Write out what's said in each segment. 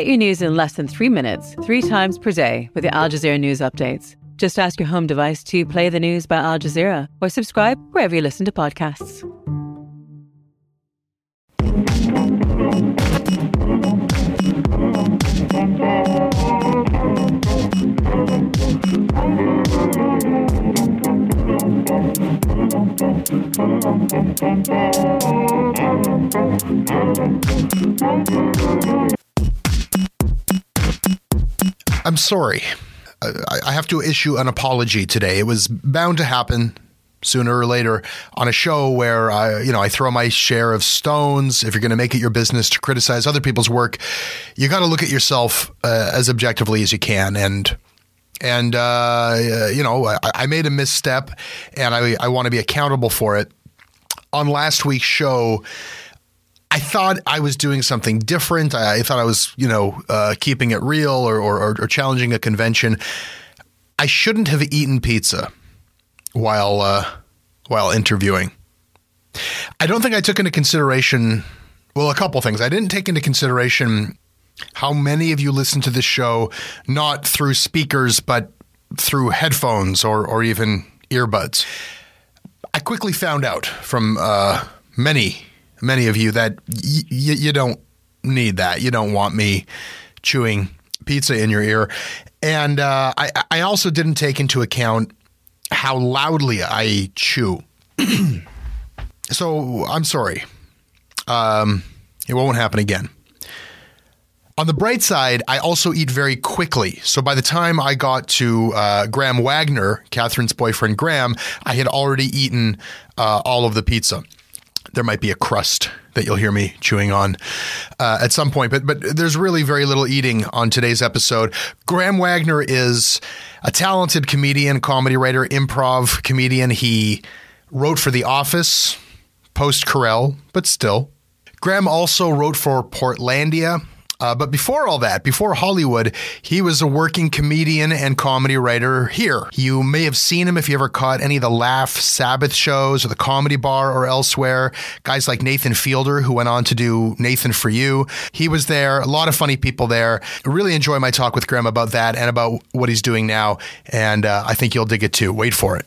Get your news in less than three minutes, three times per day with the Al Jazeera News Updates. Just ask your home device to play the news by Al Jazeera or subscribe wherever you listen to podcasts. I'm sorry. I, have to issue an apology today. It was bound to happen sooner or later on a show where I, you know, I throw my share of stones. If you're going to make it your business to criticize other people's work, you got to look at yourself uh, as objectively as you can. And and uh, you know, I, I, made a misstep, and I I want to be accountable for it. On last week's show. I thought I was doing something different. I, thought I was, you know, uh, keeping it real or, or, or, challenging a convention. I shouldn't have eaten pizza while uh, while interviewing. I don't think I took into consideration. Well, a couple things. I didn't take into consideration how many of you listen to this show not through speakers but through headphones or or even earbuds. I quickly found out from uh, many many of you that y- y- you don't need that. You don't want me chewing pizza in your ear. And uh, I, I also didn't take into account how loudly I chew. so I'm sorry. Um, it won't happen again. On the bright side, I also eat very quickly. So by the time I got to uh, Graham Wagner, Catherine's boyfriend Graham, I had already eaten uh, all of the pizza there might be a crust that you'll hear me chewing on uh, at some point. But but there's really very little eating on today's episode. Graham Wagner is a talented comedian, comedy writer, improv comedian. He wrote for The Office, post Carell, but still. Graham also wrote for Portlandia, uh, but before all that, before Hollywood, he was a working comedian and comedy writer here. You may have seen him if you ever caught any of the Laugh Sabbath shows or the Comedy Bar or elsewhere. Guys like Nathan Fielder, who went on to do Nathan for You, he was there. A lot of funny people there. I really enjoy my talk with Graham about that and about what he's doing now. And uh, I think you'll dig it too. Wait for it.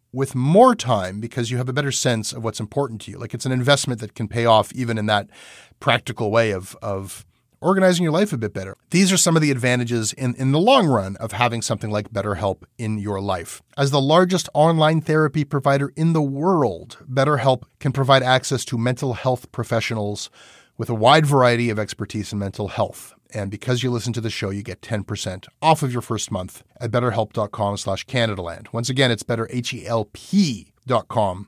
with more time because you have a better sense of what's important to you. Like it's an investment that can pay off even in that practical way of of organizing your life a bit better. These are some of the advantages in, in the long run of having something like BetterHelp in your life. As the largest online therapy provider in the world, BetterHelp can provide access to mental health professionals with a wide variety of expertise in mental health. And because you listen to the show, you get 10% off of your first month at betterhelp.com slash Canadaland. Once again, it's betterhelp.com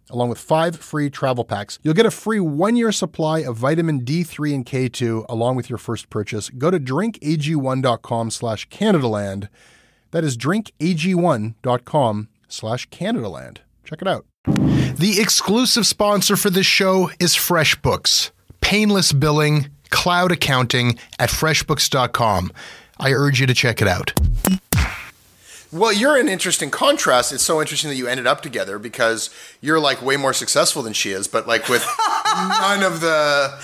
along with five free travel packs. You'll get a free one year supply of vitamin D3 and K2 along with your first purchase. Go to drinkag1.com slash Canadaland. That is drinkag1.com slash Canadaland. Check it out. The exclusive sponsor for this show is FreshBooks. Painless billing, cloud accounting at freshbooks.com. I urge you to check it out. Well, you're an interesting contrast. It's so interesting that you ended up together because you're like way more successful than she is, but like with none of the.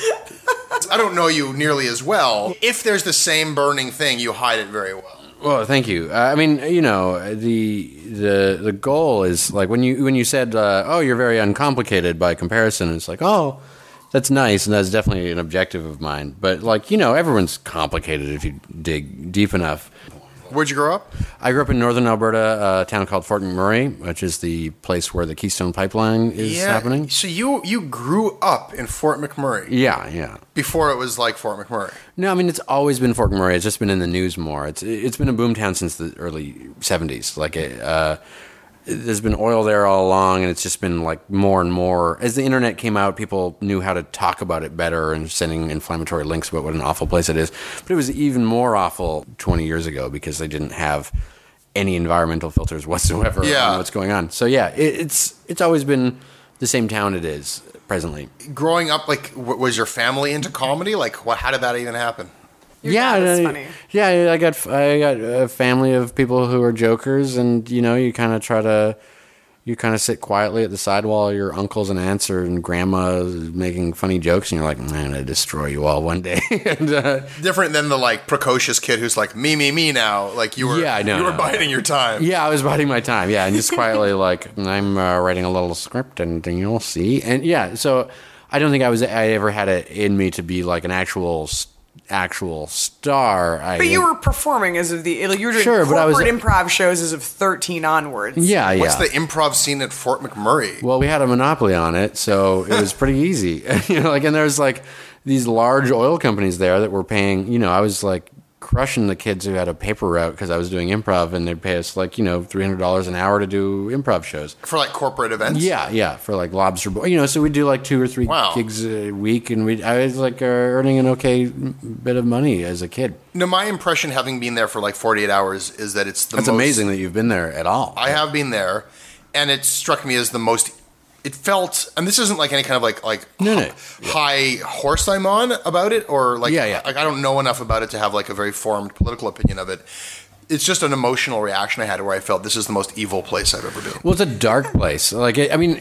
I don't know you nearly as well. If there's the same burning thing, you hide it very well. Well, thank you. Uh, I mean, you know, the the the goal is like when you when you said, uh, "Oh, you're very uncomplicated by comparison." It's like, oh, that's nice, and that's definitely an objective of mine. But like, you know, everyone's complicated if you dig deep enough. Where'd you grow up? I grew up in northern Alberta, a town called Fort McMurray, which is the place where the Keystone Pipeline is happening. So you you grew up in Fort McMurray Yeah, yeah. before it was like Fort McMurray. No, I mean it's always been Fort McMurray. It's just been in the news more. It's it's been a boomtown since the early '70s. Like it, uh, there's been oil there all along, and it's just been like more and more. As the internet came out, people knew how to talk about it better and sending inflammatory links about what an awful place it is. But it was even more awful 20 years ago because they didn't have any environmental filters whatsoever Yeah. on what's going on. So yeah, it, it's it's always been the same town it is presently. Growing up, like, w- was your family into comedy? Like, what? How did that even happen? Yeah, dad is I- funny. Yeah, I got I got a family of people who are jokers, and you know, you kind of try to you kind of sit quietly at the side while your uncles and aunts or and grandma is making funny jokes, and you're like, man, I destroy you all one day. and, uh, Different than the like precocious kid who's like me, me, me. Now, like you were, Yeah, I know, you were no. biding your time. yeah, I was biding my time. Yeah, and just quietly like I'm uh, writing a little script, and, and you'll see. And yeah, so I don't think I was I ever had it in me to be like an actual s- actual star. I, But you were performing as of the like you were doing Sure, but I corporate was- improv shows as of thirteen onwards. yeah, yeah. What's the improv scene at Fort McMurray? Well, we had a monopoly on it, so it was pretty easy. you know, like, and there's like these large oil companies there that were paying. You know, I was like crushing the kids who had a paper route because I was doing improv, and they'd pay us like you know three hundred dollars an hour to do improv shows. For like corporate events? Yeah, yeah, for like lobster boy. You know, so we do like two or three Wow. gigs a week, and we I was like uh, earning an okay bit of money as a kid. No, my impression, having been there for like 48 hours, is that it's the That's most. amazing that you've been there at all. I have been there, and it struck me as the most. It felt, and this isn't like any kind of like like No, no. high horse I'm on about it, or like Yeah, yeah. like I don't know enough about it to have like a very formed political opinion of it. It's just an emotional reaction I had where I felt this is the most evil place I've ever been. well, it's a dark place. Like, I mean,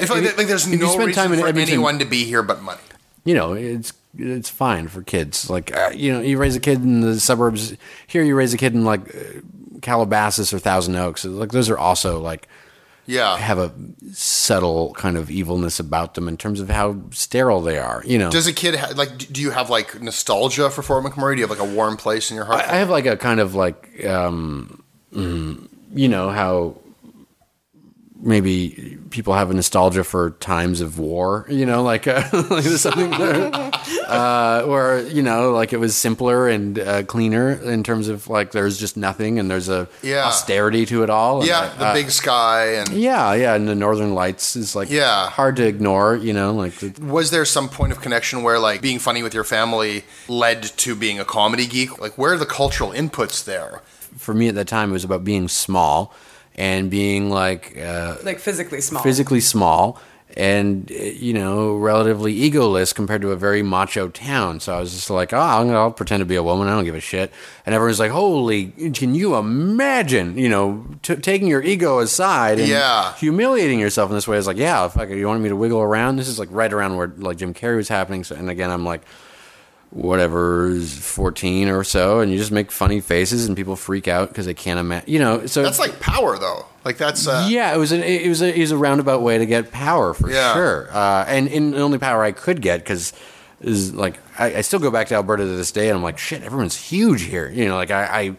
If like, like there's no reason time in for Edmonton- anyone to be here but money. you know, it's it's fine for kids. Like uh, you know, you raise a kid in the suburbs. Here, you raise a kid in like uh, Calabasas or Thousand Oaks. Like those are also like Yeah. have a subtle kind of evilness about them in terms of how sterile they are. You know, Does a kid ha- like? Do you have like nostalgia for Fort McMurray? Do you have like a warm place in your heart? I, I have like a kind of like um, mm, you know how maybe people have a nostalgia for times of war, you know, like, uh, like something there, uh, or you know, like it was simpler and uh, cleaner in terms of like there's just nothing and there's a Yeah. austerity to it all. And, Yeah, the big sky and yeah, yeah, and the Northern Lights is like Yeah. hard to ignore, you know, like the, was there some point of connection where like being funny with your family led to being a comedy geek? Like where are the cultural inputs there? for me at that time it was about being small and being like uh, Like physically small. physically small and uh, you know relatively egoless compared to a very macho town. So i was just like oh I'm gonna, i'll pretend to be a woman. I don't give a shit. And everyone's like holy can you imagine you know t- taking your ego aside and Yeah. humiliating yourself in this way? I was like yeah fuck you wanted me to wiggle around? This is like right around where like jim carrey was happening. So, and again i'm like whatever 14 or so and you just make funny faces and people freak out because they can't imagine you know so That's like power though. Like that's uh, yeah, it was a, it was a, it was a roundabout way to get power for Yeah. sure, uh, and, and the only power I could get because is like I, I still go back to Alberta to this day, and I'm like shit, everyone's huge here. You know, like I, I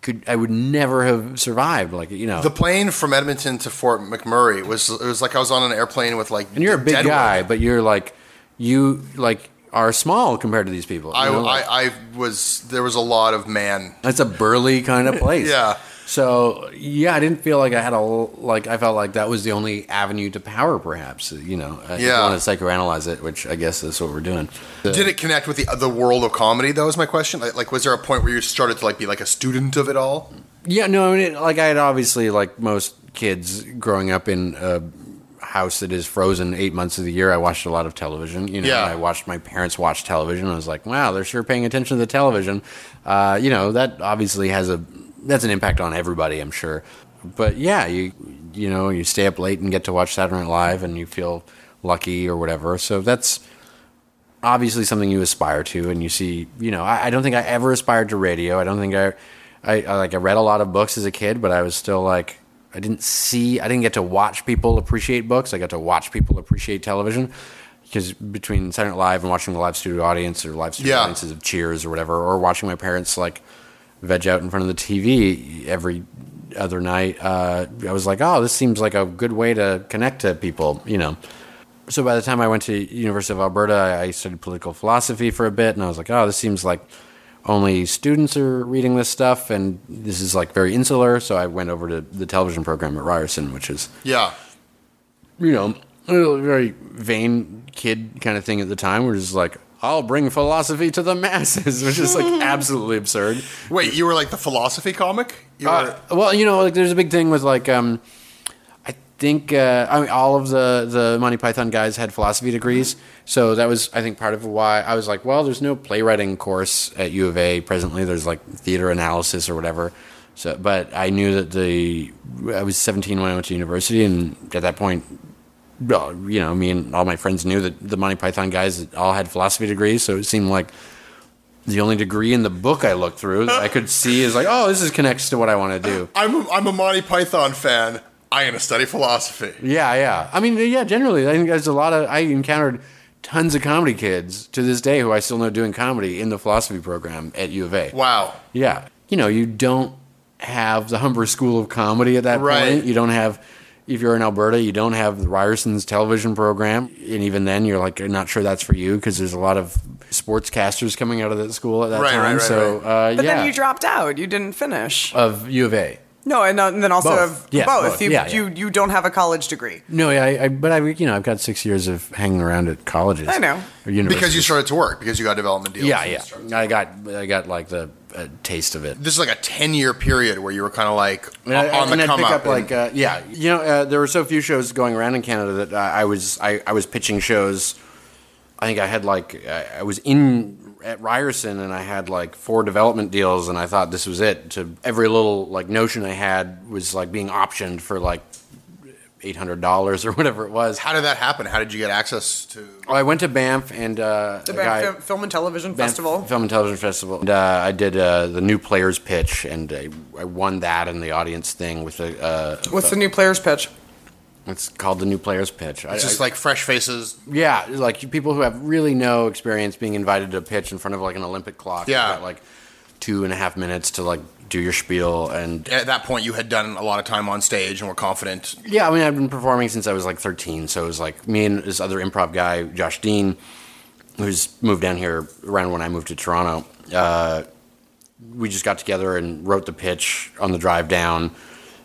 could I would never have survived. Like you know, The plane from Edmonton to Fort McMurray was it was like I was on an airplane with like and you're a big guy, but you're like you like are small compared to these people. you I, know, like- I, I was there was a lot of man. It's a burly kind of place. Yeah. So yeah, I didn't feel like I had a like. I felt like that was the only avenue to power, perhaps. You know, you Yeah. want to psychoanalyze it, which I guess is what we're doing. Did it connect with the the world of comedy? That was my question. Like, like was there a point where you started to like be like a student of it all? Yeah, no, I mean, like I had obviously, like most kids growing up in a house that is frozen eight months of the year, I watched a lot of television. You know, Yeah. I watched my parents watch television. I was like, wow, they're sure paying attention to the television. Uh, you know, that obviously has a that's an impact on everybody, I'm sure. But yeah, you you know, you stay up late and get to watch Saturday Night Live, and you feel lucky or whatever. So that's obviously something you aspire to and you see you know I, I don't think i ever aspired to radio i don't think I, I i like i read a lot of books as a kid but i was still like i didn't see i didn't get to watch people appreciate books i got to watch people appreciate television because between Saturday Night Live and watching the live studio audience or live studio Yeah. audiences of Cheers or whatever, or watching my parents like veg out in front of the TV every other night, uh, I was like, oh, this seems like a good way to connect to people, you know so by the time I went to University of Alberta, I I studied political philosophy for a bit, and I was like, oh, this seems like only students are reading this stuff, and this is like very insular. So I went over to the television program at Ryerson, which is Yeah. you know a very vain kid kind of thing at the time. We're just like, I'll bring philosophy to the masses, which is like absolutely absurd. Wait, you were like the philosophy comic? You Uh, well, you know, like there's a big thing with like um, think uh, I mean all of the the Monty Python guys had philosophy degrees, so that was I think part of why I was like, well, there's no playwriting course at U of A presently. There's like theater analysis or whatever. So, but I knew that the I was 17 when I went to university, and at that point, well, you know, me and all my friends knew that the Monty Python guys all had philosophy degrees, so it seemed like the only degree in the book I looked through that I could see is like, oh, this is connects to what I want to do. I'm a, I'm a Monty Python fan. I'm gonna study philosophy. Yeah, yeah. I mean, yeah. Generally, I think there's a lot of. I encountered tons of comedy kids to this day who I still know doing comedy in the philosophy program at U of A. Wow. Yeah, you know, you don't have the Humber School of Comedy at that Right. point. You don't have. If you're in Alberta, you don't have the Ryerson's television program, and even then, you're like, not sure that's for you because there's a lot of sportscasters coming out of that school at that Right, time. right, right, so, Uh, But yeah, then you dropped out. You didn't finish. of U of A. No, and, uh, and then also Both. of Yeah, both. both. You, Yeah, yeah. you you don't have a college degree. No, yeah, I, I, but I, you know, I've got six years of hanging around at colleges. I know. or Because you started to work, because you got development deals. Yeah, yeah. I got, I got like the uh, taste of it. This is like a 10 year period where you were kind of like And I, on and the I'd come pick up. up like, uh, yeah, you know, uh, there were so few shows going around in Canada that uh, I was, I, I was pitching shows. I think I had like, I, I was in at Ryerson and I had like four development deals, and I thought this was it. To every little like notion I had was like being optioned for like eight hundred dollars or whatever it was. how did that happen? How did you get access to? Well, I went to Banff and uh, The Banff guy- Film- Film and Television Banff Festival. Film and Television Festival. And, uh, I did uh, the new players pitch, and I, I won that in the audience thing with a. Uh, What's the new players pitch? It's called the new players pitch. I, It's just I- like fresh faces. yeah, like people who have really no experience being invited to pitch in front of like an Olympic clock. Yeah. Like two and a half minutes to like do your spiel and At that point, you had done a lot of time on stage and were confident. yeah, I mean, I've been performing since I was like 13. So it was like me and this other improv guy, Josh Dean, who's moved down here around when I moved to Toronto. Uh, we just got together and wrote the pitch on the drive down.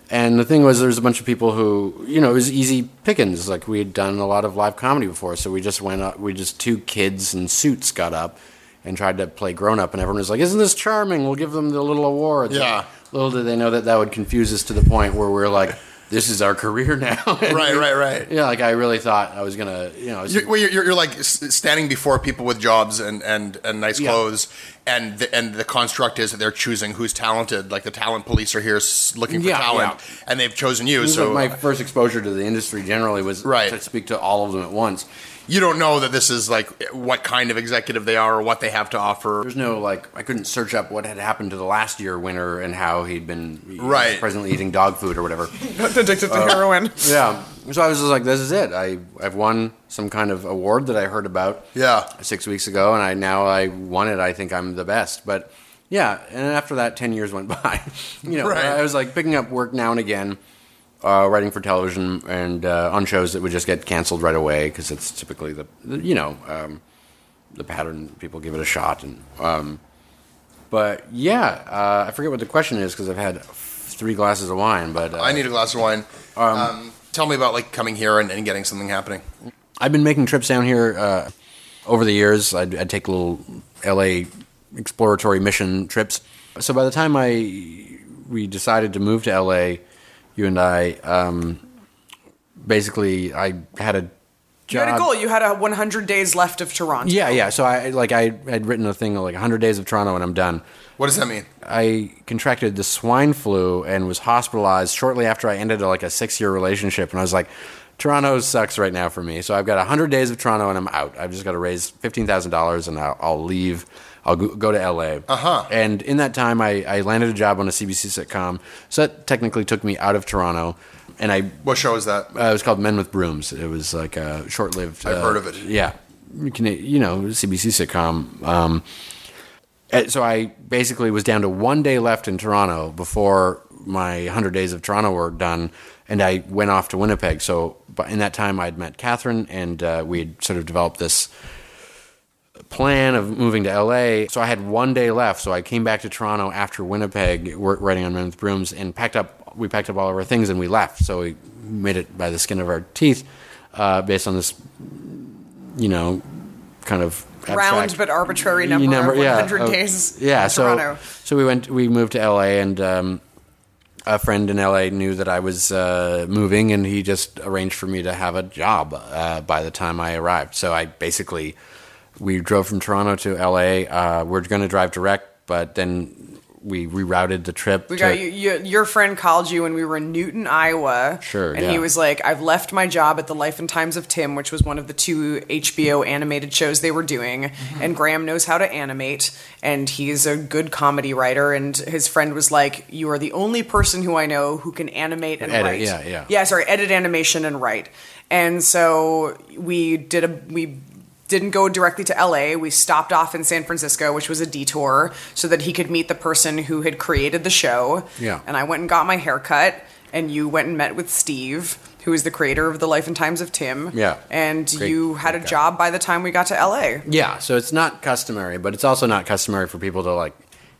And the thing was, there was a bunch of people who, you know, it was easy pickings. Like we had done a lot of live comedy before, so we just went up. We just two kids in suits got up and tried to play grown up, and everyone was like, "Isn't this charming? We'll give them the little awards." Yeah. Little did they know that that would confuse us to the point where we're like, "This is our career now." Right, right, right. Yeah, like I really thought I was gonna, you know, was- You're, well, you're, you're like standing before people with jobs and, and, and nice Yeah. clothes, and the, and the construct is that they're choosing who's talented. Like the talent police are here looking for Yeah, talent, yeah. and they've chosen you. So like my first exposure to the industry generally was Right. to speak to all of them at once. you don't know that this is like what kind of executive they are or what they have to offer. There's no like I couldn't search up what had happened to the last year winner and how he'd been Right. presently eating dog food or whatever. Addicted to uh, heroin. Yeah. So I was just like, this is it. I I've won some kind of award that I heard about Yeah. six weeks ago, and I now I won it. I think I'm the best. But yeah, and after that, ten years went by. you know, Right. I was like picking up work now and again, uh, writing for television and uh, on shows that would just get canceled right away because it's typically the, the you know um, the pattern. People give it a shot, and um, but yeah, uh, I forget what the question is because I've had three glasses of wine. But uh, I need a glass of wine. Um, tell me about like coming here and, and getting something happening. I've been making trips down here uh, over the years. I'd, I'd take little LA exploratory mission trips. So by the time I we decided to move to LA, you and I, um, basically, I had a You had a goal. You had a 100 days left of Toronto. Yeah, yeah. So I like I had written a thing like 100 days of Toronto and I'm done. What does that mean? I contracted the swine flu and was hospitalized shortly after I ended like a six year relationship. And I was like, Toronto sucks right now for me. So I've got 100 days of Toronto and I'm out. I've just got to raise $15,000 and I'll, I'll leave. I'll go, to LA. Uh-huh. And in that time, I, I landed a job on a CBC sitcom. So that technically took me out of Toronto. And I What show was that? uh, it was called Men with Brooms. It was like a short-lived. I've uh, heard of it. Yeah, you, can, you know, CBC sitcom. Um, so I basically was down to one day left in Toronto before my 100 days of Toronto were done, and I went off to Winnipeg. So, in that time, I'd met Catherine, and uh, we had sort of developed this plan of moving to LA. So I had one day left. So I came back to Toronto after Winnipeg, writing on Men with Brooms, and packed up. We packed up all of our things and we left. So we made it by the skin of our teeth, uh, based on this, you know, kind of Round but arbitrary number, number, of yeah, 100 of- days. Yeah, in so Toronto. so we went. We moved to LA, and um, a friend in LA knew that I was uh, moving, and he just arranged for me to have a job uh, by the time I arrived. So I basically we drove from Toronto to LA. Uh, we're going to drive direct, but then we rerouted the trip. We to, got you, you, your friend called you when we were in Newton, Iowa. Sure, And he was like, "I've left my job at the Life and Times of Tim, which was one of the two HBO animated shows they were doing. Mm-hmm. And Graham knows how to animate, and he's a good comedy writer. And his friend was like, "You are the only person who I know who can animate and Edit, write. yeah, yeah. yeah, sorry, edit animation and write." And so we did a we didn't go directly to LA. We stopped off in San Francisco, which was a detour, so that he could meet the person who had created the show. Yeah. And I went and got my haircut, and you went and met with Steve, who is the creator of The Life and Times of Tim. Yeah. And Great- you had a job by the time we got to LA. Yeah, so it's not customary, but it's also not customary for people to like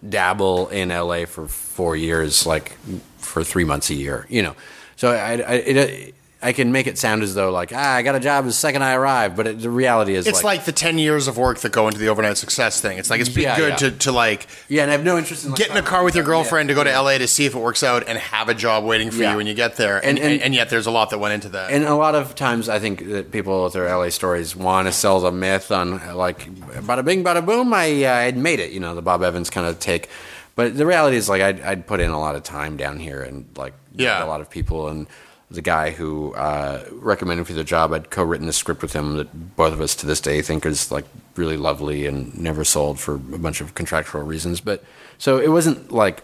dabble in LA for four years, like for three months a year, you know. So I, I, it, I can make it sound as though like ah, I got a job the second I arrived, but it, the reality is It's like, the 10 years of work that go into the overnight success thing. It's like it's pretty Yeah, good yeah. To, to like yeah, and I have no interest in like, get in a car with your girlfriend to go to LA to see if it works out and have a job waiting for Yeah. you when you get there. And, And- and- and, yet there's a lot that went into that. And a lot of times, I think that people with their LA stories want to sell the myth on like bada bing, bada boom. I uh, I'd made it, you know, the Bob Evans kind of take. But the reality is, like, I'd, I'd put in a lot of time down here and like Yeah. a lot of people. And the guy who uh, recommended for the job, I'd co-written a script with him that both of us to this day think is like really lovely and never sold for a bunch of contractual reasons. But so it wasn't like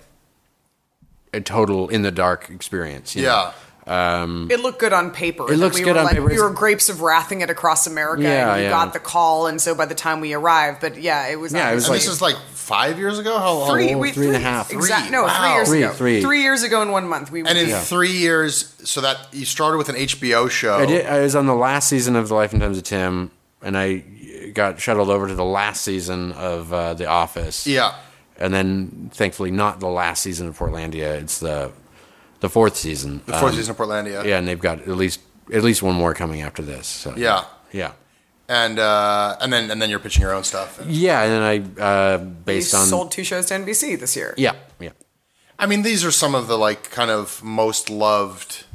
a total in the dark experience. you know? Yeah. Um, It looked good on paper. It looks we good were on like, paper. We were grapes of wrathing it across America, Yeah, and we yeah. got the call, and so by the time we arrived, but yeah, it was Yeah, it was like- this is like five years ago. How long? three, Oh, we, three and a half. Exact, Three. no, three years Three, ago. three. years ago in one month. We And in yeah. three years, so that you started with an HBO show. I did. I was on the last season of The Life and Times of Tim, and I got shuttled over to the last season of uh, The Office. Yeah. and then thankfully not the last season of Portlandia. It's the the fourth season. The fourth Um, season of Portlandia. Yeah, and they've got at least at least one more coming after this. So, Yeah. yeah, And uh, and then and then you're pitching your own stuff. yeah. And then I uh, we based on sold two shows to NBC this year. yeah, yeah. I mean, these are some of the like kind of most loved.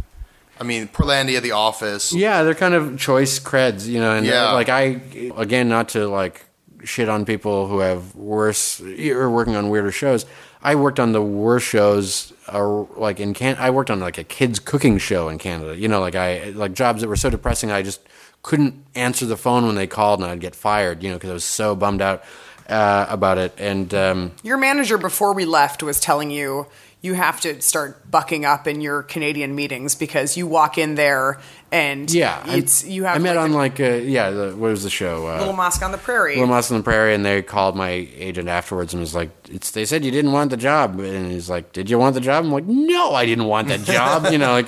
I mean, Portlandia, The Office. Yeah, they're kind of choice creds, you know. And uh, Yeah. like I, again, not to like shit on people who have worse or working on weirder shows. I worked on the worst shows, uh, like in Can. I worked on like a kids cooking show in Canada. You know, like I like jobs that were so depressing. I just couldn't answer the phone when they called, and I'd get fired. You know, because I was so bummed out uh, about it. And um, Your manager before we left was telling you you have to start bucking up in your Canadian meetings because you walk in there and yeah, I- it's you have I met like on a like uh, yeah, the, what was the show? Uh, Little Mosque on the Prairie. Little Mosque on the Prairie, and they called my agent afterwards and was like, it's, "They said you didn't want the job," and he's like, "Did you want the job?" I'm like, "No, I didn't want that job," you know, like.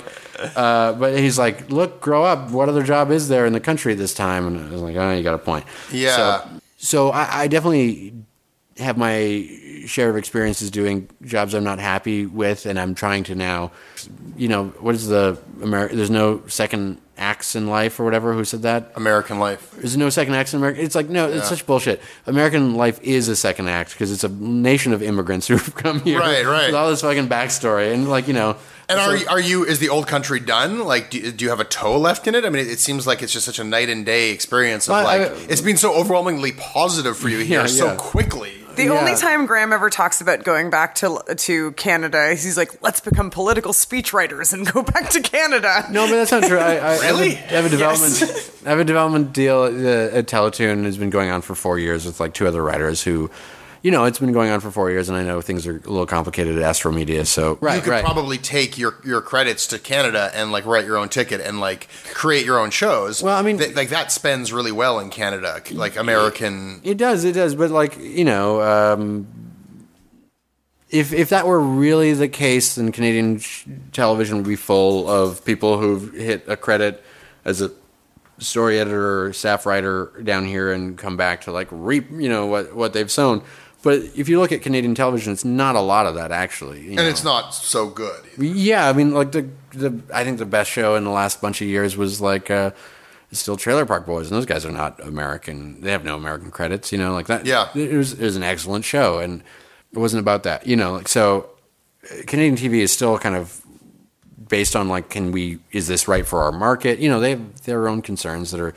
Uh, but he's like, "Look, grow up. What other job is there in the country at this time?" And I was like, "Oh, you got a point." Yeah. So, so I, I definitely have my share of experiences doing jobs I'm not happy with, and I'm trying to now, you know, what is the Ameri- There's no second acts in life or whatever. Who said that? American Life. There's no second acts in America. It's like no, it's such bullshit. American life is a second act because it's a nation of immigrants who've come here, Right, right. with all this fucking backstory and like you know. And so- are are you is the old country done? Like, do, do you have a toe left in it? I mean, it, it seems like it's just such a night and day experience of Well, I- like it's been so overwhelmingly positive for you here Yeah, so yeah. quickly. The Yeah. only time Graham ever talks about going back to to Canada, he's like, "Let's become political speechwriters and go back to Canada." No, but that's not true. I, I, Really? I have a, I have a development. I have a development deal uh, at Teletoon. has been going on for four years with like two other writers who, you know, it's been going on for four years, and I know things are a little complicated at Astral Media. So right, you could right. probably take your your credits to Canada and like write your own ticket and like create your own shows. Well, I mean- Th- like that spends really well in Canada, like American. It does, it does, but like you know, um, if if that were really the case, then Canadian sh- television would be full of people who've hit a credit as a story editor or staff writer down here and come back to like reap, you know, what what they've sown. But if you look at Canadian television, it's not a lot of that actually, you And know. it's not so good. Yeah, I mean, like the the I think the best show in the last bunch of years was like uh, still Trailer Park Boys, and those guys are not American. They have no American credits, you know, like that. Yeah. it was it was an excellent show, and it wasn't about that, you know. Like so, uh, Canadian TV is still kind of based on like, can we? Is this right for our market? You know, they have their own concerns that are.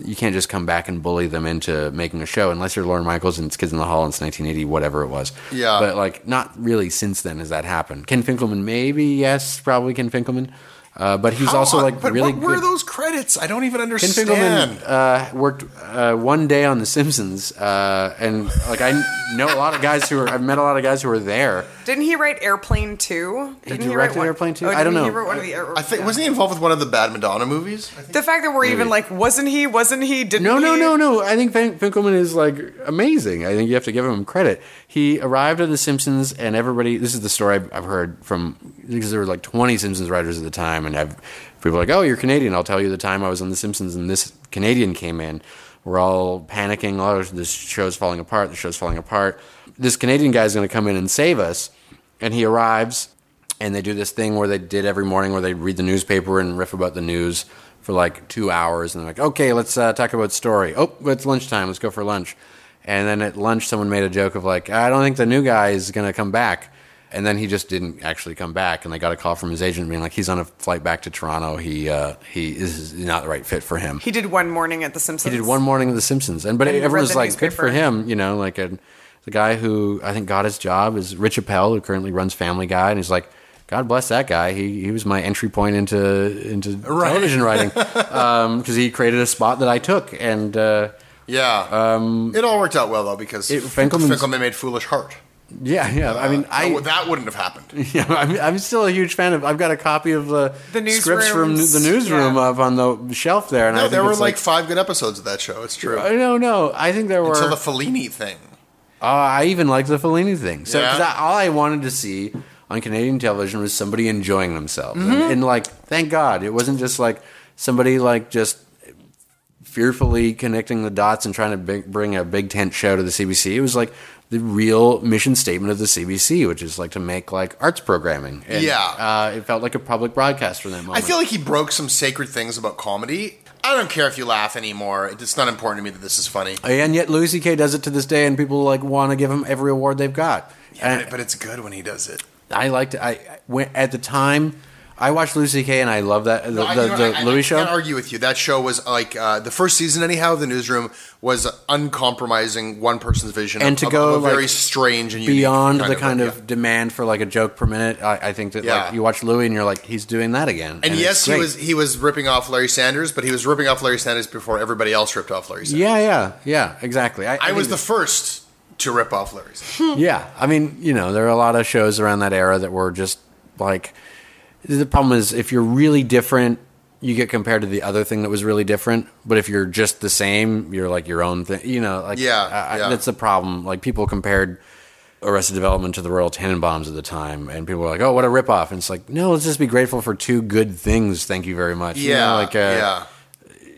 You can't just come back and bully them into making a show unless you're Lorne Michaels and it's Kids in the Hall and it's 1980, whatever it was. Yeah. But like, not really since then has that happened. Ken Finkleman, maybe yes, probably Ken Finkleman, uh, but he's How also like but really what were good. those credits? I don't even Ken understand. Finkleman uh, worked uh, one day on The Simpsons, uh, and like I know a lot of guys who are. I've met a lot of guys who were there. Didn't he write Airplane Two? Didn't directed write one- Airplane 2? Oh, I don't didn't know. He wrote one of the, Air- I think yeah. wasn't he involved with one of the Bad Madonna movies? I think. the fact that we're even like, wasn't he? Wasn't he? Didn't No, no, he? no, no. I think Fin- Finkleman is like amazing. I think you have to give him credit. He arrived at The Simpsons, and everybody. This is the story I've, I've heard from because there were like 20 Simpsons writers at the time, and I've people are like, "Oh, you're Canadian." I'll tell you the time I was on The Simpsons, and this Canadian came in. We're all panicking. Oh, this show's falling apart. The show's falling apart. This Canadian guy is going to come in and save us, and he arrives and they do this thing where they did every morning where they read the newspaper and riff about the news for like two hours. And they're like okay let's uh, talk about story. Oh it's lunchtime. Let's go for lunch. And then at lunch someone made a joke of like i don't think the new guy is going to come back. And then he just didn't actually come back. And they got a call from his agent being like he's on a flight back to toronto. He uh, he is not the right fit for him. He did one morning at The Simpsons. he did one morning of The Simpsons, and but And everyone's the like, good for him, you know, like a, the guy who I think got his job is Rich Appel, who currently runs Family Guy, and he's like, God bless that guy. He he was my entry point into into television writing because he created a spot that I took, and uh, Yeah. Um, it all worked out well though because It- Finkleman, Finkleman's- Finkleman made Foolish Heart. Yeah, yeah. I mean, I that, that wouldn't have happened. Yeah, I'm, I'm still a huge fan of. I've got a copy of the, The scripts from the newsroom yeah. up on the shelf there. And I No, think there were it's like, five good episodes of that show. It's true. No, don't. I think there were. Until the Fellini thing. Uh, I even liked the Fellini thing. So 'cause Yeah? I, all I wanted to see on Canadian television was somebody enjoying themselves, Mm-hmm. and, and like, thank God, it wasn't just like somebody like just fearfully connecting the dots and trying to big, bring a big tent show to the CBC. It was like the real mission statement of the CBC, which is like to make like arts programming. And, Yeah. uh, it felt like a public broadcast for that I feel like he broke some sacred things about comedy. I don't care if you laugh anymore. It's not important to me that this is funny. and yet Louis C.K. does it to this day, and people like want to give him every award they've got. Yeah, And- but it's good when he does it. I liked it. I when, at the time I watched Louis C.K. and I love that the, No, I- the, you know, the I- Louis I show. I can't argue with you. That show was like uh, the first season, anyhow. The newsroom was uncompromising, one person's vision, and of, to go of a very strange and beyond kind the kind yeah. of demand for like a joke per minute. I, I think that Yeah. like you watch Louis and you're like he's doing that again. And, it's yes, he was he was ripping off Larry Sanders, but he was ripping off Larry Sanders before everybody else ripped off Larry Sanders. Yeah, yeah, yeah. Exactly. I, was the first to rip off Larry Sanders. yeah. I mean, you know, there are a lot of shows around that era that were just like. The problem is if you're really different, you get compared to the other thing that was really different. But if you're just the same, you're like your own thing. You know, like Yeah, I- I- that's the problem. Like people compared Arrested Development to the Royal Tenenbaums at the time, and people were like, "Oh, what a ripoff!" And it's like, no, let's just be grateful for two good things. Thank you very much. You Yeah, know, like uh, yeah.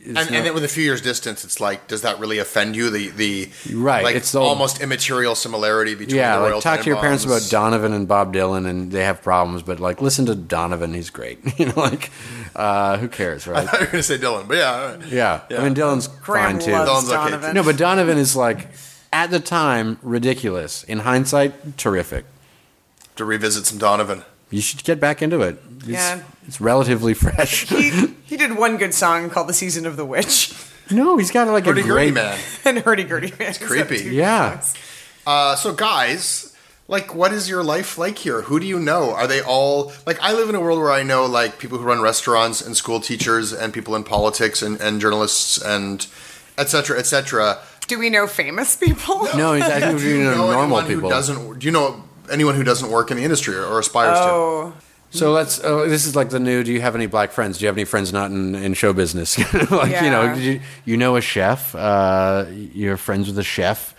It's And, not- and then with a few years distance, it's like, does that really offend you? The the Right, like it's the old- almost immaterial similarity between yeah, the like Royal talk to your parents about Donovan and Bob Dylan, and they have problems, but like listen to Donovan, he's great. you know, like uh, who cares, I right? thought you were going to say Dylan, but yeah, all right. Yeah. I mean Dylan's Graham fine too. loves Dylan's okay. Donovan. No, but Donovan is like at the time ridiculous. In hindsight, terrific. to revisit some Donovan. You should get back into it. It's, Yeah. it's relatively fresh. he, he did one good song called "The Season of the Witch" no, he's got like Hurdy a gurdy great man. and "Hurdy Gurdy Man." creepy. Yeah. Uh, so guys, like, what is your life like here? Who do you know? Are they all like? I live in a world where I know like people who run restaurants and school teachers and people in politics and, and journalists and etc. cetera, et cetera. Do we know famous people? No, he's I Do you you know, know normal anyone people. who doesn't? Do you know anyone who doesn't work in the industry or, or aspires to? So let's. Oh, this is like the new. Do you have any black friends? Do you have any friends not in, in show business? like you know, you you know a chef. Uh, you're friends with a chef.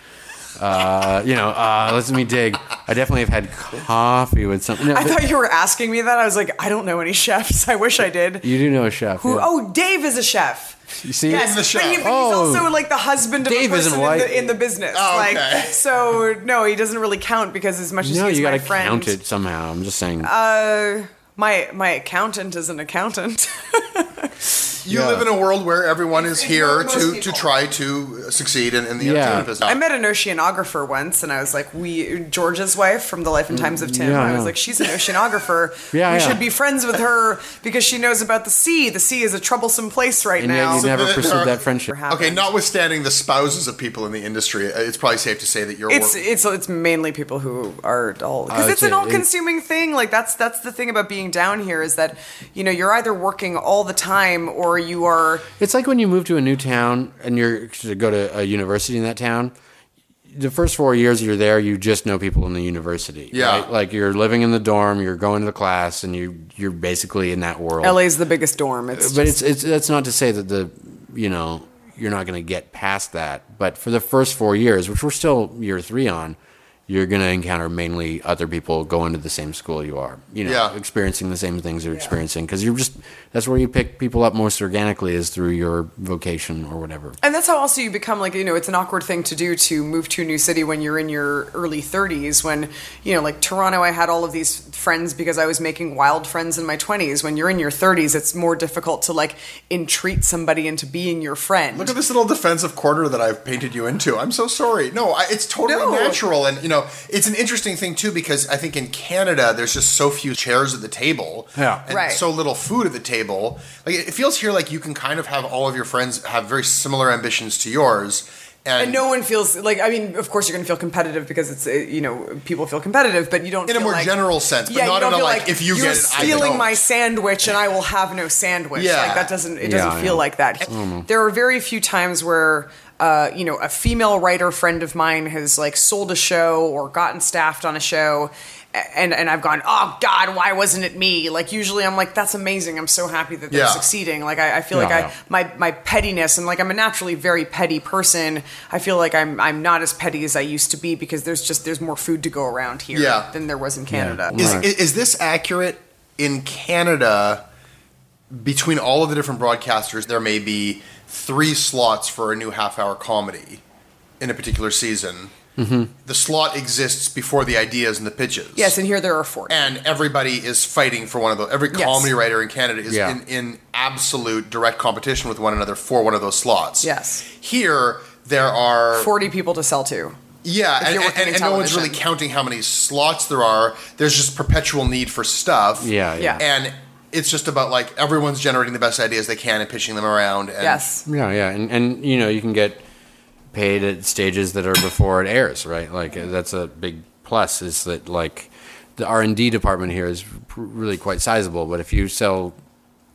Uh, you know, uh, let me dig. I definitely have had coffee with something. No, I thought you were asking me that. I was like, I don't know any chefs. I wish I did. you do know a chef. Who? yeah. Oh, Dave is a chef. you see, Yes, the chef. but, he- but Oh. he's also like the husband of Dave a person in the, in the business. Oh, like, okay. so no, he doesn't really count because as much as no, he's you got to friend, count it somehow. I'm just saying. Uh, my my accountant is an accountant. You Yeah. live in a world where everyone is here where most to, to try to succeed in, in the Yeah. business. I met an oceanographer once, and I was like, "We George's wife from the Life and Times of Tim." Yeah, I was like, "She's an oceanographer. Yeah, we yeah. should be friends with her because she knows about the sea. The sea is a troublesome place right and now." yet you never there pursued are- that friendship. Okay, notwithstanding the spouses of people in the industry, uh, it's probably safe to say that your It's work. it's it's mainly people who are all because Uh, it's an all-consuming thing. Like that's that's the thing about being down here is that you know you're either working all the time or you are It's like when you move to a new town and you're to go to a university in that town. The first four years you're there, you just know people in the university. Yeah. right? like you're living in the dorm, you're going to the class, and you you're basically in that world. LA's the biggest dorm. It's but just- it's it's that's not to say that the you know you're not going to get past that. But for the first four years, which we're still year three on, you're going to encounter mainly other people going to the same school you are. You know, Yeah. experiencing the same things you're experiencing because you're just that's where you pick people up most organically is through your vocation or whatever. And that's how also you become like, you know, it's an awkward thing to do to move to a new city when you're in your early 30s. When, you know, like Toronto, I had all of these friends because I was making wild friends in my 20s. When you're in your 30s, it's more difficult to like entreat somebody into being your friend. Look at this little defensive corner that I've painted you into. I'm so sorry. No, I, it's totally No. natural, and you know, it's an interesting thing too because I think in Canada there's just so few chairs at the table, Yeah. and Right. so little food at the table. Like it feels here like you can kind of have all of your friends have very similar ambitions to yours, and, and no one feels like I mean, of course, you're going to feel competitive because it's uh, you know people feel competitive, but you don't In a more like- general sense, but yeah, not you don't in a feel like, if you you're get it, I stealing don't. my sandwich and I will have no sandwich. Yeah. like that doesn't it Yeah, doesn't feel yeah. like that. There are very few times where uh, you know, a female writer friend of mine has like sold a show or gotten staffed on a show, and and I've gone, oh God, why wasn't it me? Like usually I'm like, that's amazing. I'm so happy that they're Yeah. succeeding. Like I, I feel like I yeah. my my pettiness and like I'm a naturally very petty person. I feel like I'm I'm not as petty as I used to be because there's just there's more food to go around here Yeah. than there was in Canada. Is, Right. is is this accurate in Canada? Between all of the different broadcasters, there may be three slots for a new half-hour comedy in a particular season. Mm-hmm. The slot exists before the ideas and the pitches. Yes, and here there are 40. and everybody is fighting for one of those. Every Yes. comedy writer in Canada is Yeah. in, in absolute direct competition with one another for one of those slots. Yes. Here there are 40 people to sell to. yeah, and, and, and no one's really counting how many slots there are. There's just perpetual need for stuff. Yeah, Yeah. And it's just about like everyone's generating the best ideas they can and pitching them around. And Yes. Yeah, yeah, and and you know you can get paid at stages that are before it airs, right? Like uh, that's a big plus. Is that like the R and D department here is really quite sizable, but if you sell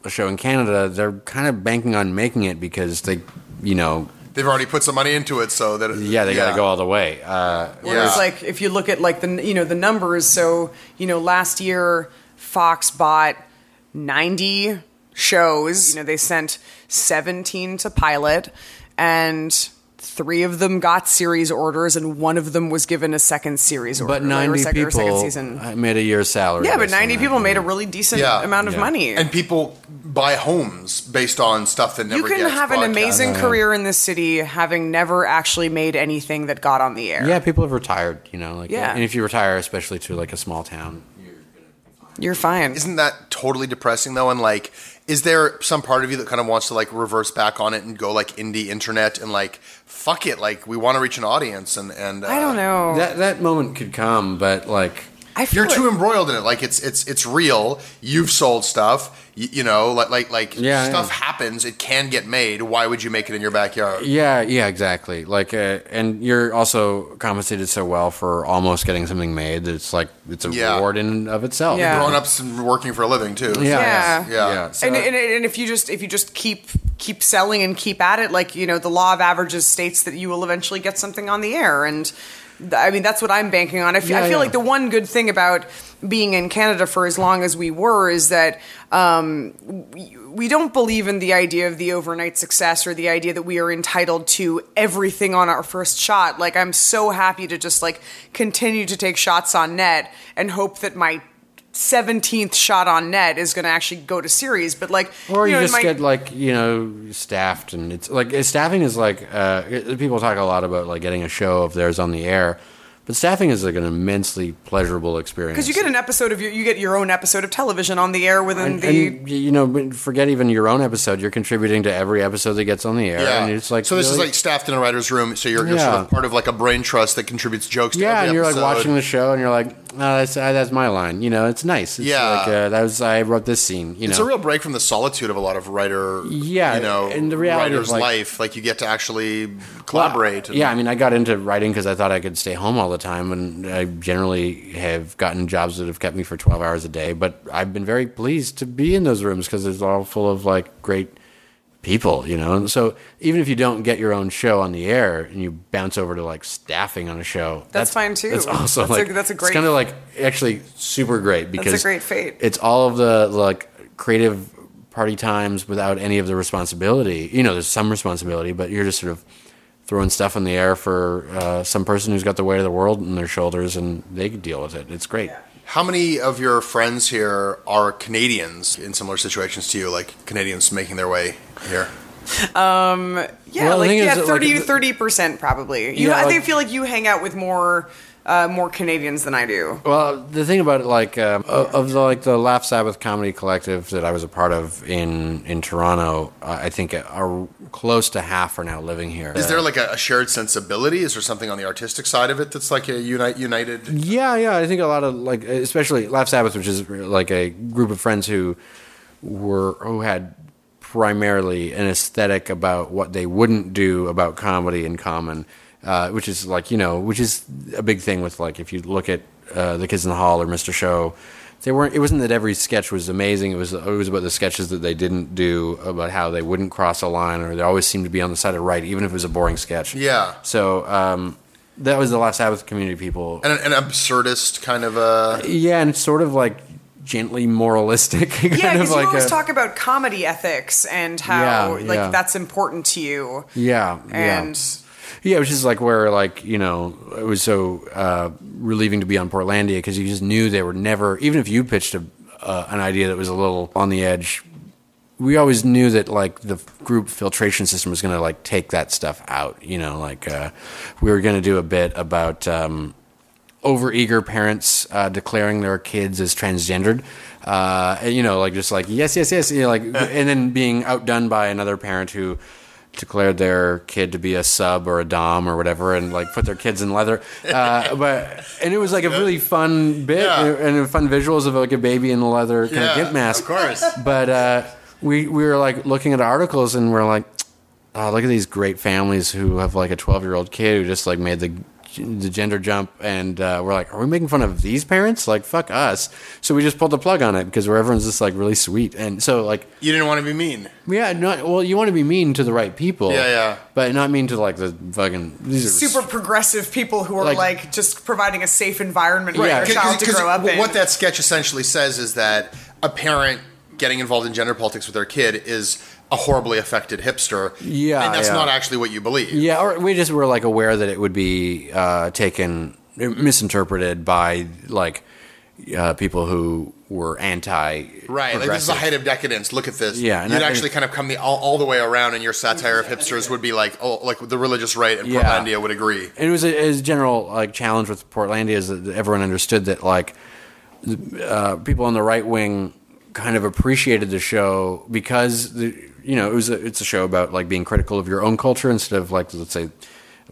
a show in Canada, they're kind of banking on making it because they, you know, They've already put some money into it, so that yeah, they got to go all the way. Uh, Whereas, Yeah. like, if you look at like the you know the numbers, so you know last year Fox bought ninety shows. You know they sent seventeen to pilot, and three of them got series orders, and one of them was given a second series order, but like, or ninety second, or second people season. made a year's salary. Yeah, but ninety people made a really decent Yeah. amount of Yeah. money. And people buy homes based on stuff that never you can gets have an broadcast. amazing career in this city, having never actually made anything that got on the air. Yeah, people have retired. You know, like Yeah. and if you retire, especially to like a small town, You're fine. Isn't that totally depressing though? And like, is there some part of you that kind of wants to like reverse back on it and go like indie internet and like, fuck it, like we want to reach an audience and and uh, I don't know. that that moment could come, but like I feel You're too embroiled in it. Like it's it's it's real. You've sold stuff. You, you know, like like like Yeah, stuff yeah. happens. It can get made. Why would you make it in your backyard? Yeah, yeah, exactly. Like, uh, and you're also compensated so well for almost getting something made that it's like it's a Yeah. reward in of itself. Yeah. Grown ups and working for a living too. yeah, Yeah. yeah. Yeah. So- and, and, and if you just if you just keep keep selling and keep at it, like you know, the law of averages states that you will eventually get something on the air, and th- I mean that's what I'm banking on. I fe- I feel yeah. like the one good thing about being in Canada for as long as we were is that um, we, we don't believe in the idea of the overnight success or the idea that we are entitled to everything on our first shot. Like I'm so happy to just like continue to take shots on net and hope that my 17th shot on net is going to actually go to series but like or you, know, it just might- get like you know staffed, and it's like uh, staffing is like uh, people talk a lot about like getting a show of theirs on the air, but staffing is like an immensely pleasurable experience because you get an episode of your you get your own episode of television on the air within And, the and, you know, forget even your own episode. You're contributing to every episode that gets on the air, Yeah. and it's like so. This is like staffed in a writer's room. So you're, you're sort of part of like a brain trust that contributes jokes. to yeah, every and you're like watching the show, and you're like, oh, that's uh, that's my line. You know, it's nice. It's Yeah. like uh, that was I wrote this scene. You It's know, a real break from the solitude of a lot of writer. Yeah, you know, and the reality writer's like- life. Like you get to actually collaborate. and- Yeah, I mean, I got into writing because I thought I could stay home all the time, and I generally have gotten jobs that have kept me for 12 hours a day. But I've been very pleased to be in those rooms because it's all full of like great people, you know. And so even if you don't get your own show on the air and you bounce over to like staffing on a show, That's fine, too. That's also That's a- like that's a It's great- kind of like actually super great because great fate. It's all of the like creative party times without any of the responsibility. You know, there's some responsibility, but you're just sort of throwing stuff in the air for uh, some person who's got the weight of the world on their shoulders and they can deal with it. It's great. How many of your friends here are Canadians in similar situations to you, like Canadians making their way here? yeah Well, like thing is yeah that, 30 like, percent probably you Yeah, I like- think feel like you hang out with more uh, more Canadians than I do Well, the thing about it, like um, of of the like the Laugh Sabbath comedy collective that I was a part of in in Toronto, uh, I think are close to half are now living here. Is there like a, a shared sensibility? Is there something on the artistic side of it that's like a unite, united? Yeah, yeah. I think a lot of like, especially Laugh Sabbath, which is like a group of friends who were who had primarily an aesthetic about what they wouldn't do about comedy in common, uh, which is like you know, which is a big thing with like if you look at uh, the Kids in the Hall or Mr. Show. they weren't. It wasn't that every sketch was amazing. It was it was about the sketches that they didn't do about how they wouldn't cross a line or they always seemed to be on the side of right, even if it was a boring sketch. Yeah. So um, that was the Laugh Sabbath community people. And an, an absurdist kind of uh yeah, and sort of like gently moralistic. kind Yeah, of because like you always a- talk about comedy ethics and how Yeah, like yeah. that's important to you. Yeah, And yeah. Yeah, which is like where like you know it was so uh, relieving to be on Portlandia because you just knew they were never even if you pitched a, uh, an idea that was a little on the edge. We always knew that like the group filtration system was going to like take that stuff out. You know, like uh, we were going to do a bit about. Um, overeager parents uh, declaring their kids as transgendered. Uh, and, you know, like just like yes, yes, yes, you know, like, and then being outdone by another parent who declared their kid to be a sub or a dom or whatever, and like put their kids in leather. Uh, but and it was like a really fun bit Yeah. and fun visuals of like a baby in a leather kind Yeah, of gimp mask. of course. But uh, we we were like looking at articles and we're like, oh, look at these great families who have like a 12 year old kid who just like made the the gender jump and uh, we're like are we making fun of these parents like fuck us so we just pulled the plug on it because where everyone's just like really sweet and so like you didn't want to be mean. yeah not well you want to be mean to the right people Yeah, yeah. but not mean to like the fucking these are super progressive people who are Like- like, just providing a safe environment for Right, their child to grow up in. what that sketch essentially says is that a parent getting involved in gender politics with their kid is a horribly affected hipster. Yeah, and that's yeah. not actually what you believe. Yeah, or we just were like aware that it would be uh, taken, misinterpreted by like uh, people who were anti. Right, like this is the height of decadence. Look at this. Yeah, and you'd I- actually kind of come the, all, all the way around, and your satire of hipsters would be like, oh, like the religious right and Yeah. Portlandia would agree. And it was a, it was a general like challenge with Portlandia is that everyone understood that like uh, people on the right wing kind of appreciated the show because the you know it was a, it's a show about like being critical of your own culture instead of like let's say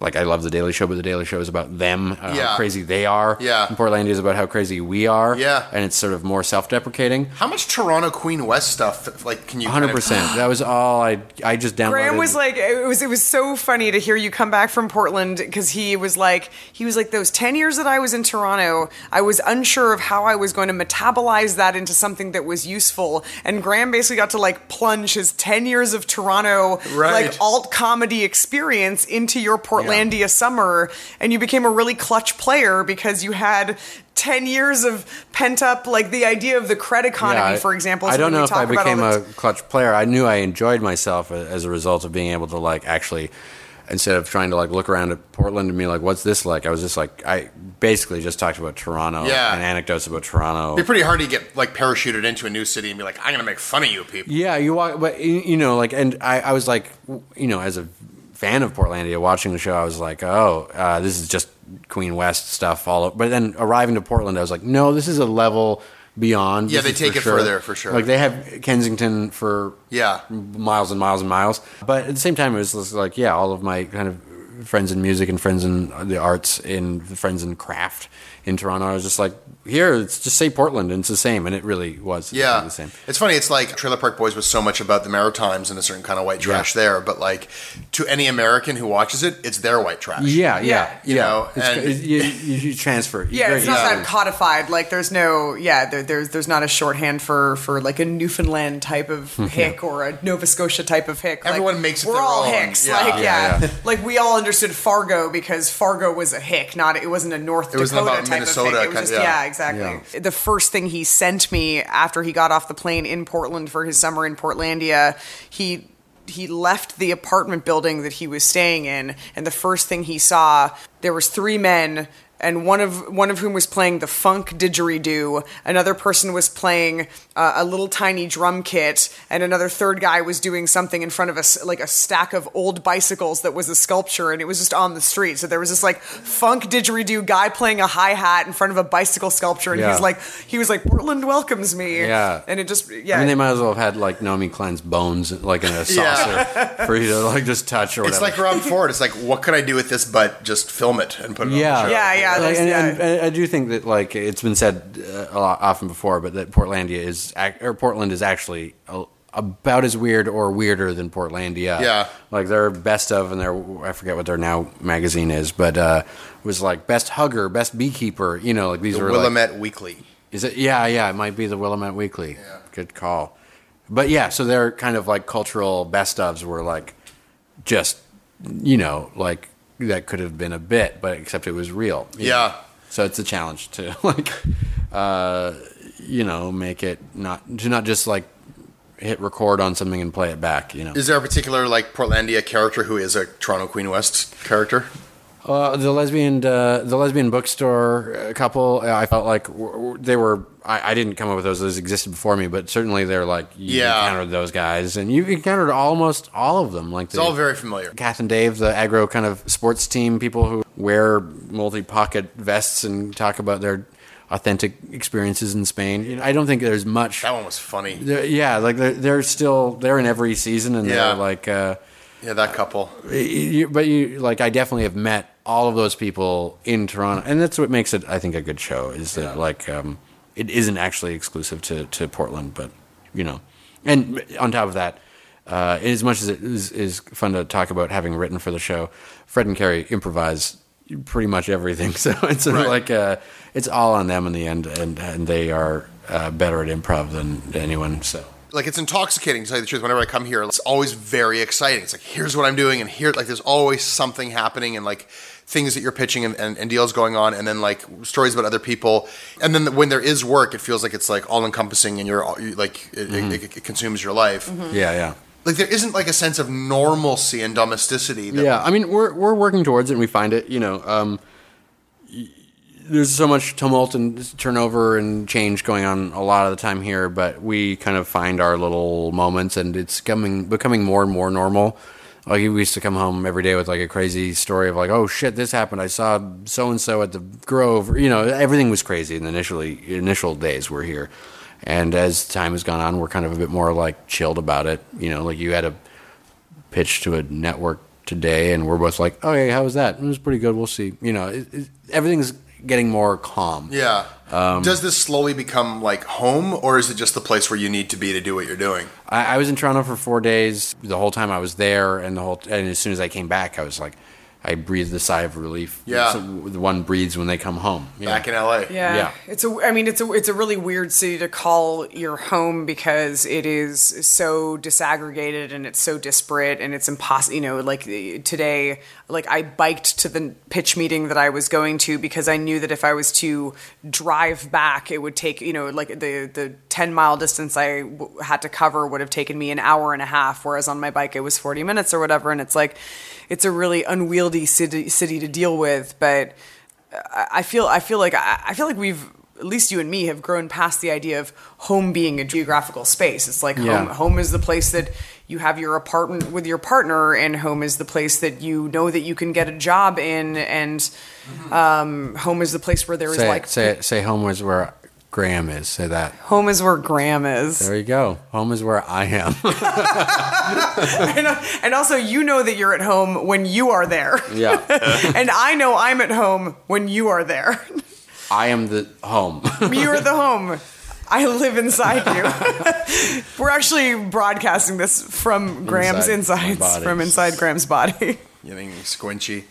like I love the Daily Show, but the Daily Show is about them, uh, Yeah. how crazy they are. Yeah. and Portlandia is about how crazy we are. Yeah. and it's sort of more self-deprecating. How much Toronto Queen West stuff? Like, can you? One hundred percent. That was all I. I just downloaded. Graham was like, it was it was so funny to hear you come back from Portland because he was like, he was like, those ten years that I was in Toronto, I was unsure of how I was going to metabolize that into something that was useful. And Graham basically got to like plunge his ten years of Toronto Right. like alt comedy experience into your Portlandia summer, and you became a really clutch player because you had. 10 years of pent up like the idea of the credit economy I- for example I don't know if I talk about all became the a clutch player. I knew I enjoyed myself as a result of being able to like actually instead of trying to like look around at Portland and be like, "What's this like?" I was just like, I basically just talked about Toronto Yeah. and anecdotes about Toronto. It'd be pretty hard to get like parachuted into a new city and be like, I'm gonna make fun of you people. Yeah, you walk, but you you know, like, and I, I was like, you know, as a fan of Portlandia, watching the show, I was like, oh, uh, this is just Queen West stuff all. Over. But then arriving to Portland, I was like, no, this is a level beyond. Yeah, This they take it sure. further, for sure. Like they have Kensington for Yeah. miles and miles and miles. But at the same time, it was just like, yeah, all of my kind of friends in music and friends in the arts and friends in craft in Toronto. I was just like, here, it's just say Portland, and it's the same, and it really was. Yeah, the same. It's funny. It's like Trailer Park Boys was so much about the Maritimes and a certain kind of white trash Yeah. there, but like to any American who watches it, it's their white trash. Yeah, yeah, Yeah. yeah. You know, It's- and- it- you, you, you transfer. Yeah, Very it's not easily. that codified. Like, there's no, yeah, there, there's there's not a shorthand for for like a Newfoundland type of hick or a Nova Scotia type of hick. Like, Everyone makes it We're their all own. hicks. Yeah. Like, Yeah, yeah, yeah. like we all understood Fargo because Fargo was a hick, not it wasn't a North It wasn't Dakota about type Minnesota of hick. It was kind- just yeah. yeah, exactly. The first thing he sent me after he got off the plane in Portland for his summer in Portlandia, he he left the apartment building that he was staying in and the first thing he saw there was three men and one of one of whom was playing the funk didgeridoo another person was playing uh, a little tiny drum kit and another third guy was doing something in front of us like a stack of old bicycles that was a sculpture and it was just on the street so there was this like funk didgeridoo guy playing a hi-hat in front of a bicycle sculpture and Yeah. he's like he was like portland welcomes me Yeah. and it just yeah I mean, they might as well have had like Naomi Klein's bones, like in a saucer, for you to like just touch or whatever. It's like Rob Ford. It's like, what could I do with this but just film it and put it yeah, on the show? Yeah, yeah, Like, and, yeah. and- and I do think that like it's been said uh, a lot, often before, but that Portlandia is or Portland is actually a, about as weird or weirder than Portlandia. Yeah. like their best of and their I forget what their now magazine is, but uh, was like best hugger, best beekeeper. You know, like these The were like, Willamette Weekly. Is it? Yeah, yeah. It might be the Willamette Weekly. Yeah. Good call. But yeah, so they're kind of like cultural best ofs were like just you know like that could have been a bit, but except it was real. Yeah. know? So it's a challenge to like uh, you know make it not to not just like hit record on something and play it back. You know. Is there a particular like Portlandia character who is a Toronto Queen West character? Uh, the lesbian, uh, the lesbian bookstore uh, couple. uh, I felt like w- w- they were. I, I didn't come up with those; those existed before me. But certainly, they're like you Yeah. encountered those guys, and you encountered almost all of them. Like It's all very familiar. Kath and Dave, the aggro kind of sports team people who wear multi-pocket vests and talk about their authentic experiences in Spain. You know, I don't think there's much. That one was funny. Yeah, like they're, they're still they're in every season, and Yeah. they're like. Uh, Yeah, that couple. you, but you like I definitely have met all of those people in Toronto, and that's what makes it I think a good show is that like um, it isn't actually exclusive to to Portland, but you know, and on top of that. Uh, as much as it is, is fun to talk about having written for the show, Fred and Carrie improvise pretty much everything. So it's Right. like uh, it's all on them in the end, and and they are uh, better at improv than anyone. So like it's intoxicating to tell you the truth. Whenever I come here, it's always very exciting. It's like here's what I'm doing, and here like there's always something happening, and like things that you're pitching and, and, and deals going on, and then like stories about other people, and then when there is work, it feels like it's like all encompassing, and you're like it, Mm-hmm. it, it, consumes your life. yeah, yeah. Like there isn't like a sense of normalcy and domesticity. That, Yeah, I mean, we're we're working towards it, and we find it. You know, um, y- there's so much tumult and turnover and change going on a lot of the time here, but we kind of find our little moments, and it's coming becoming more and more normal. Like we used to come home every day with like a crazy story of like, oh shit, this happened. I saw so and so at the Grove. You know, everything was crazy in the initially initial days we're here, and as time has gone on, we're kind of a bit more like chilled about it. You know, like you had a pitch to a network today, and we're both like, "Oh, yeah, how was that? It was pretty good. We'll see." You know, it, it, everything's getting more calm. Yeah. Um, Does this slowly become like home, or is it just the place where you need to be to do what you're doing? I, I was in Toronto for four days. The whole time I was there, and the whole and as soon as I came back, I was like, I breathed a sigh of relief. Yeah. So the one breathes when they come home. Yeah. Back in LA. Yeah. Yeah. It's a I mean it's a it's a really weird city to call your home because it is so disaggregated and it's so disparate and it's impossible, you know, like today like I biked to the pitch meeting that I was going to because I knew that if I was to drive back it would take, you know, like the the 10 mile distance I w- had to cover would have taken me an hour and a half whereas on my bike it was 40 minutes or whatever and it's like it's a really unwieldy city city to deal with, but I feel I feel like I I feel like we've at least you and me have grown past the idea of home being a geographical space. It's like Yeah. home home is the place that you have your apartment with your partner, and home is the place that you know that you can get a job in, and um, home is the place where there is Say like say say home is where Graham is. Say that. home is where Graham is, There you go. Home is where I am. and, and also you know that you're at home when you are there, yeah. and I know I'm at home when you are there. I am the home. You're the home. I live inside you. We're actually broadcasting this from Graham's Inside insides, from inside Graham's body. Getting squinchy.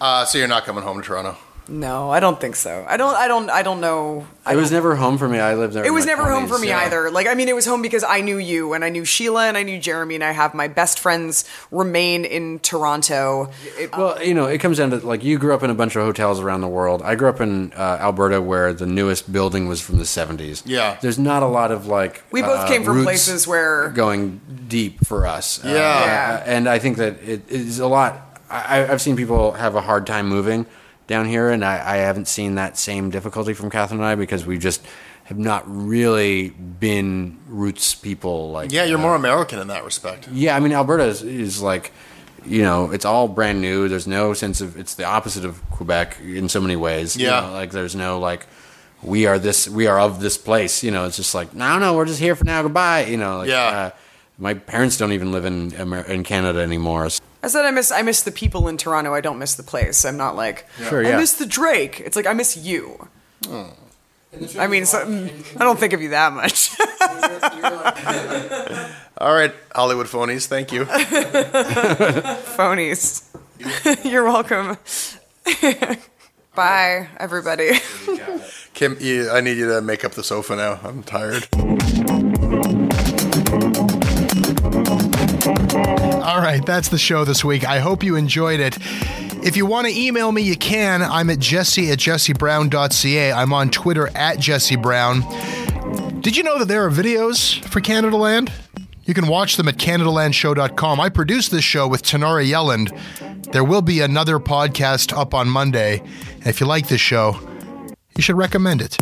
Uh, so you're not coming home to Toronto. No, I don't think so. I don't. I don't. I don't know. I it was don't- never home for me. I lived there. It was my never home for me yeah. either. Like, I mean, it was home because I knew you and I knew Sheila and I knew Jeremy and I have my best friends remain in Toronto. It- Well, you know, it comes down to like you grew up in a bunch of hotels around the world. I grew up in uh, Alberta, where the newest building was from the '70s. Yeah. there's not a lot of like We both uh, came from places where- going deep for us. Uh, Yeah. Yeah. and I think that it is a lot. I, I've seen people have a hard time moving down here, and I, I haven't seen that same difficulty from Catherine and I because we just have not really been roots people. Like Yeah, you're uh, more American in that respect. yeah, I mean Alberta is, is like, you know, it's all brand new. There's no sense of it's the opposite of Quebec in so many ways. you Yeah. know, like there's no like we are this we are of this place. You know, it's just like no, no, we're just here for now. Goodbye. You know, like, Yeah. Uh, my parents don't even live in Amer- in Canada anymore. So- I said I miss I miss the people in Toronto. I don't miss the place. I'm not like Sure, I yeah. miss the Drake. It's like I miss you. I mean, so, I don't think of you that much. All right, Hollywood phonies, thank you. Phonies. You're welcome. Bye, everybody. Kim, you, I need you to make up the sofa now. I'm tired. All right, that's the show this week. I hope you enjoyed it. If you want to email me, you can. I'm at jesse at jessebrown.ca. I'm on Twitter at jessebrown. Did you know that there are videos for Canadaland? You can watch them at CanadaLandShow.com. I produced this show with Tanara Yelland. There will be another podcast up on Monday. And if you like this show, you should recommend it.